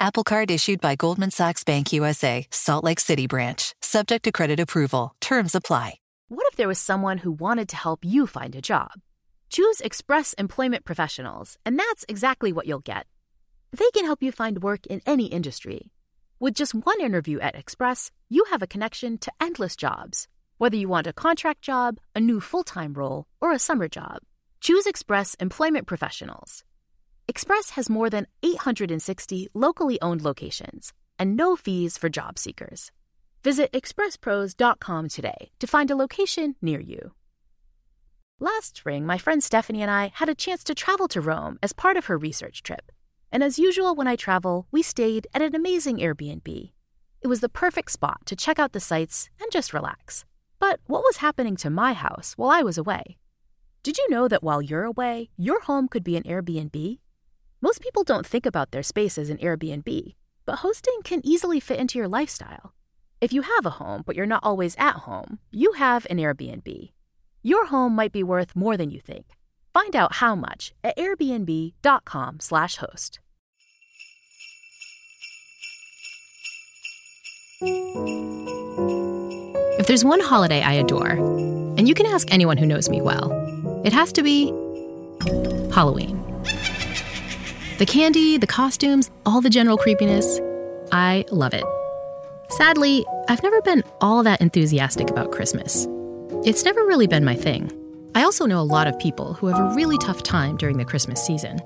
Apple Card issued by Goldman Sachs Bank USA, Salt Lake City branch. Subject to credit approval. Terms apply. What if there was someone who wanted to help you find a job? Choose Express Employment Professionals, and that's exactly what you'll get. They can help you find work in any industry. With just one interview at Express, you have a connection to endless jobs. Whether you want a contract job, a new full time role, or a summer job, choose Express Employment Professionals. Express has more than 860 locally owned locations and no fees for job seekers. Visit expresspros.com today to find a location near you. Last spring, my friend Stephanie and I had a chance to travel to Rome as part of her research trip. And as usual, when I travel, we stayed at an amazing Airbnb. It was the perfect spot to check out the sights and just relax. But what was happening to my house while I was away? Did you know that while you're away, your home could be an Airbnb? Most people don't think about their space as an Airbnb, but hosting can easily fit into your lifestyle. If you have a home, but you're not always at home, you have an Airbnb. Your home might be worth more than you think. Find out how much at airbnb.com/host. If there's one holiday I adore, and you can ask anyone who knows me well, it has to be Halloween. The candy, the costumes, all the general creepiness, I love it. Sadly, I've never been all that enthusiastic about Christmas. It's never really been my thing. I also know a lot of people who have a really tough time during the Christmas season.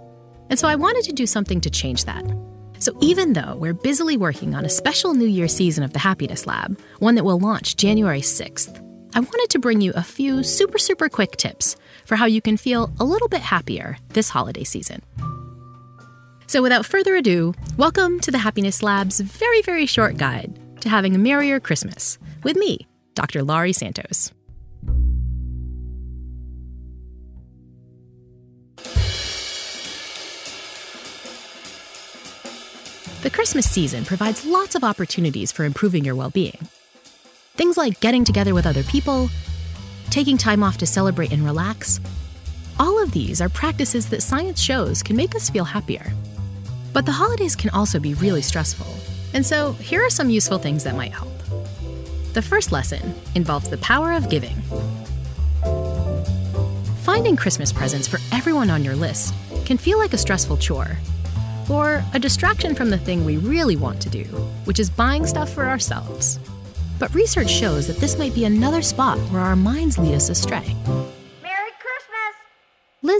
And so I wanted to do something to change that. So even though we're busily working on a special New Year season of the Happiness Lab, one that will launch January 6th, I wanted to bring you a few super, super quick tips for how you can feel a little bit happier this holiday season. So without further ado, welcome to the Happiness Lab's very, very short guide to having a merrier Christmas with me, Dr. Laurie Santos. The Christmas season provides lots of opportunities for improving your well being. Things like getting together with other people, taking time off to celebrate and relax. All of these are practices that science shows can make us feel happier. But the holidays can also be really stressful, and so here are some useful things that might help. The first lesson involves the power of giving. Finding Christmas presents for everyone on your list can feel like a stressful chore, or a distraction from the thing we really want to do, which is buying stuff for ourselves. But research shows that this might be another spot where our minds lead us astray.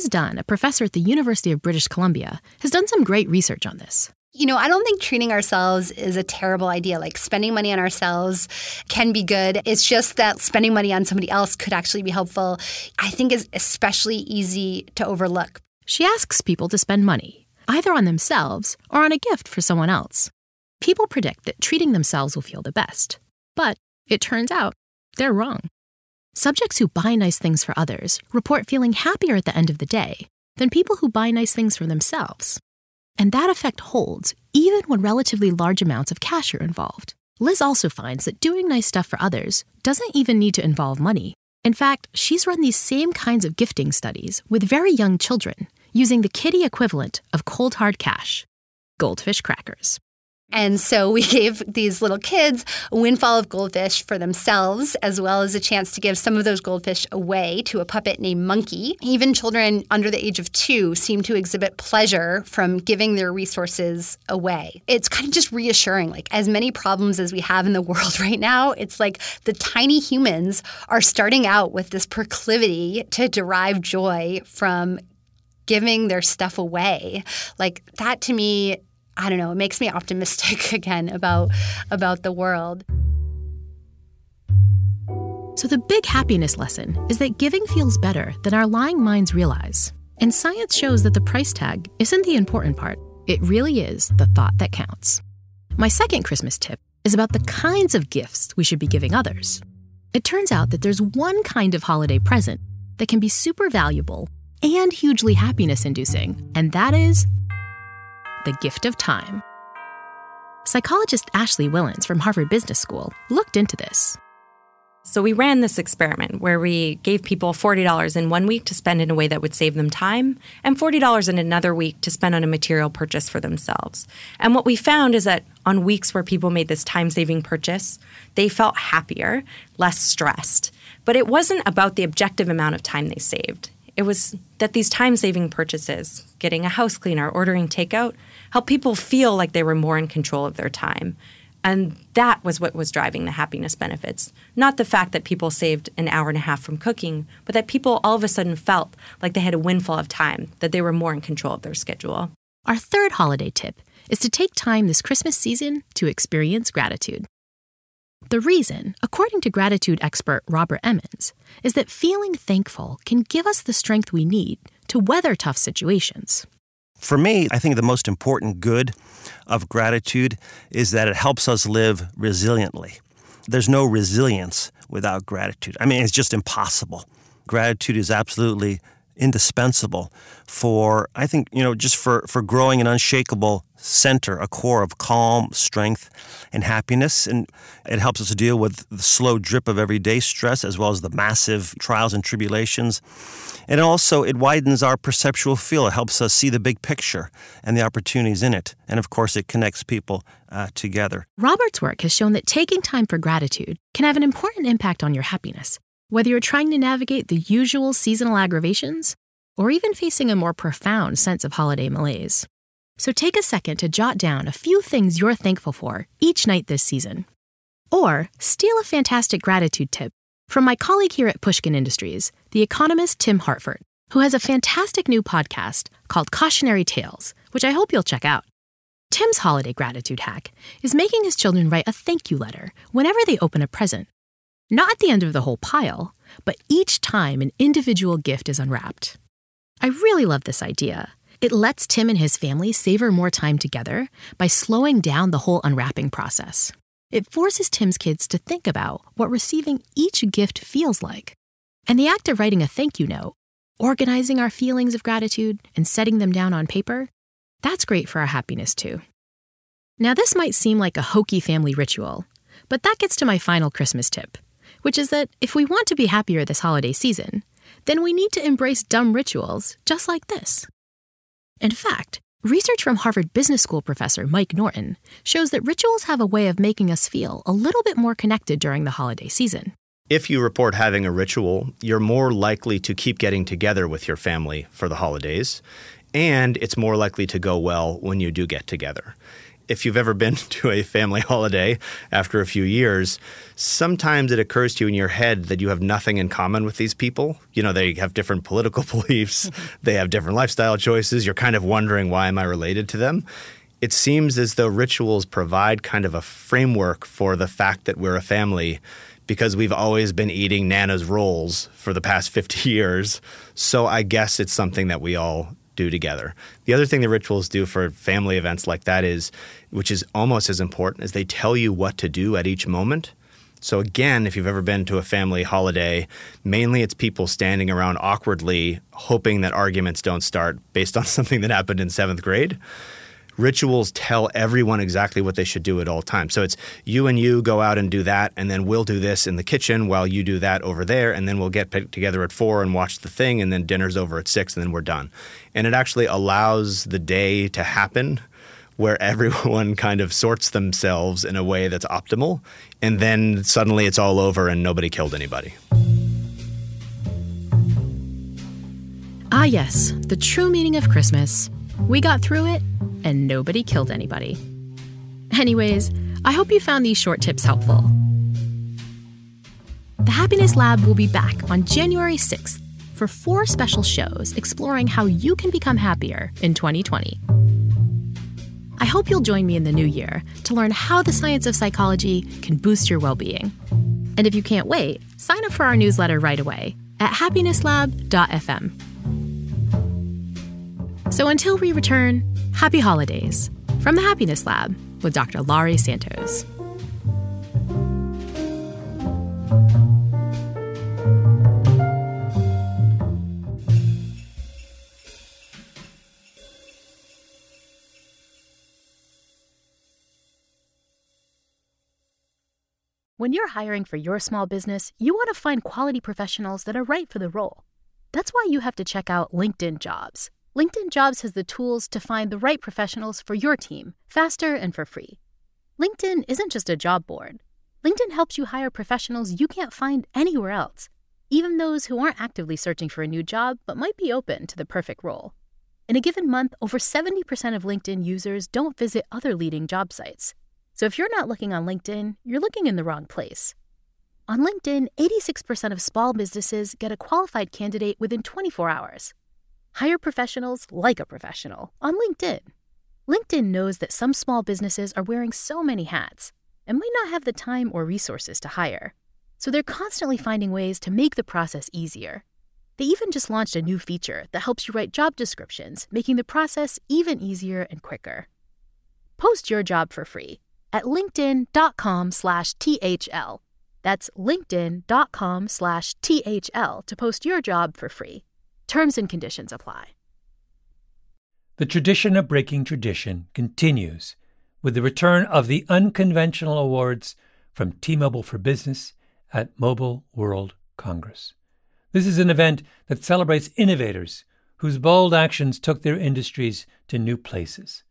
Liz Dunn, a professor at the University of British Columbia, has done some great research on this. You know, I don't think treating ourselves is a terrible idea. Like spending money on ourselves can be good. It's just that spending money on somebody else could actually be helpful. I think is especially easy to overlook. She asks people to spend money, either on themselves or on a gift for someone else. People predict that treating themselves will feel the best. But it turns out they're wrong. Subjects who buy nice things for others report feeling happier at the end of the day than people who buy nice things for themselves. And that effect holds even when relatively large amounts of cash are involved. Liz also finds that doing nice stuff for others doesn't even need to involve money. In fact, she's run these same kinds of gifting studies with very young children using the kiddie equivalent of cold hard cash goldfish crackers. And so we gave these little kids a windfall of goldfish for themselves, as well as a chance to give some of those goldfish away to a puppet named Monkey. Even children under the age of two seem to exhibit pleasure from giving their resources away. It's kind of just reassuring. Like, as many problems as we have in the world right now, it's like the tiny humans are starting out with this proclivity to derive joy from giving their stuff away. Like, that to me I don't know, it makes me optimistic again about about the world. So the big happiness lesson is that giving feels better than our lying minds realize. And science shows that the price tag isn't the important part. It really is the thought that counts. My second Christmas tip is about the kinds of gifts we should be giving others. It turns out that there's one kind of holiday present that can be super valuable and hugely happiness inducing, and that is the gift of time. Psychologist Ashley Whillans from Harvard Business School looked into this. So we ran this experiment where we gave people $40 in one week to spend in a way that would save them time and $40 in another week to spend on a material purchase for themselves. And what we found is that on weeks where people made this time saving purchase, they felt happier, less stressed. But it wasn't about the objective amount of time they saved. It was that these time saving purchases, getting a house cleaner, ordering takeout, helped people feel like they were more in control of their time. And that was what was driving the happiness benefits. Not the fact that people saved an hour and a half from cooking, but that people all of a sudden felt like they had a windfall of time, that they were more in control of their schedule. Our third holiday tip is to take time this Christmas season to experience gratitude. The reason, according to gratitude expert Robert Emmons, is that feeling thankful can give us the strength we need to weather tough situations. For me, I think the most important good of gratitude is that it helps us live resiliently. There's no resilience without gratitude. I mean, it's just impossible. Gratitude is absolutely indispensable for, I think, you know, just for, for growing an unshakable center, a core of calm, strength, and happiness. And it helps us to deal with the slow drip of everyday stress as well as the massive trials and tribulations. And also, it widens our perceptual field. It helps us see the big picture and the opportunities in it. And of course, it connects people uh, together. Robert's work has shown that taking time for gratitude can have an important impact on your happiness, whether you're trying to navigate the usual seasonal aggravations or even facing a more profound sense of holiday malaise. So take a second to jot down a few things you're thankful for each night this season. Or steal a fantastic gratitude tip from my colleague here at Pushkin Industries, the economist Tim Harford, who has a fantastic new podcast called Cautionary Tales, which I hope you'll check out. Tim's holiday gratitude hack is making his children write a thank you letter whenever they open a present. Not at the end of the whole pile, but each time an individual gift is unwrapped. I really love this idea. It lets Tim and his family savor more time together by slowing down the whole unwrapping process. It forces Tim's kids to think about what receiving each gift feels like. And the act of writing a thank you note, organizing our feelings of gratitude, and setting them down on paper, that's great for our happiness too. Now, this might seem like a hokey family ritual, but that gets to my final Christmas tip, which is that if we want to be happier this holiday season, then we need to embrace dumb rituals just like this. In fact, research from Harvard Business School professor Mike Norton shows that rituals have a way of making us feel a little bit more connected during the holiday season. If you report having a ritual, you're more likely to keep getting together with your family for the holidays, and it's more likely to go well when you do get together if you've ever been to a family holiday after a few years, sometimes it occurs to you in your head that you have nothing in common with these people. You know, they have different political beliefs, they have different lifestyle choices. You're kind of wondering, why am I related to them? It seems as though rituals provide kind of a framework for the fact that we're a family because we've always been eating Nana's rolls for the past 50 years. So I guess it's something that we all do together. The other thing the rituals do for family events like that is, which is almost as important, is they tell you what to do at each moment. So again, if you've ever been to a family holiday, mainly it's people standing around awkwardly hoping that arguments don't start based on something that happened in seventh grade rituals tell everyone exactly what they should do at all times. So it's you and you go out and do that, and then we'll do this in the kitchen while you do that over there, and then we'll get together at four and watch the thing, and then dinner's over at six, and then we're done. And it actually allows the day to happen where everyone kind of sorts themselves in a way that's optimal, and then suddenly it's all over and nobody killed anybody. Ah, yes, the true meaning of Christmas. We got through it and nobody killed anybody. Anyways, I hope you found these short tips helpful. The Happiness Lab will be back on January 6th for four special shows exploring how you can become happier in 2020. I hope you'll join me in the new year to learn how the science of psychology can boost your well being. And if you can't wait, sign up for our newsletter right away at happinesslab.fm. So until we return, happy holidays from the Happiness Lab with Dr. Laurie Santos. When you're hiring for your small business, you want to find quality professionals that are right for the role. That's why you have to check out LinkedIn Jobs. LinkedIn Jobs has the tools to find the right professionals for your team faster and for free. LinkedIn isn't just a job board. LinkedIn helps you hire professionals you can't find anywhere else, even those who aren't actively searching for a new job but might be open to the perfect role. In a given month, over 70% of LinkedIn users don't visit other leading job sites. So if you're not looking on LinkedIn, you're looking in the wrong place. On LinkedIn, 86% of small businesses get a qualified candidate within 24 hours. Hire professionals like a professional on LinkedIn. LinkedIn knows that some small businesses are wearing so many hats and might not have the time or resources to hire. So they're constantly finding ways to make the process easier. They even just launched a new feature that helps you write job descriptions, making the process even easier and quicker. Post your job for free at linkedin.com/thl. That's linkedin.com/thl to post your job for free. Terms and conditions apply. The tradition of breaking tradition continues with the return of the unconventional awards from T-Mobile for Business at Mobile World Congress. This is an event that celebrates innovators whose bold actions took their industries to new places.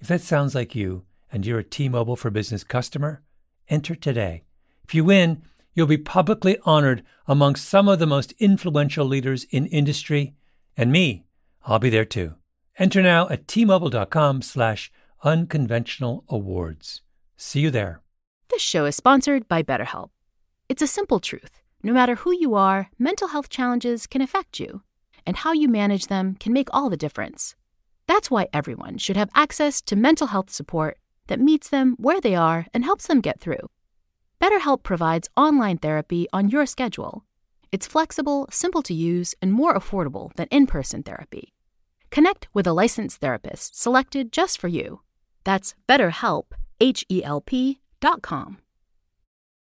If that sounds like you and you're a T-Mobile for Business customer, enter today. If you win, you'll be publicly honored amongst some of the most influential leaders in industry, and me, I'll be there too. Enter now at tmobile.com slash unconventional awards. See you there. This show is sponsored by BetterHelp. It's a simple truth. No matter who you are, mental health challenges can affect you, and how you manage them can make all the difference. That's why everyone should have access to mental health support that meets them where they are and helps them get through. BetterHelp provides online therapy on your schedule. It's flexible, simple to use, and more affordable than in person therapy. Connect with a licensed therapist selected just for you. That's BetterHelp, H E L P dot com.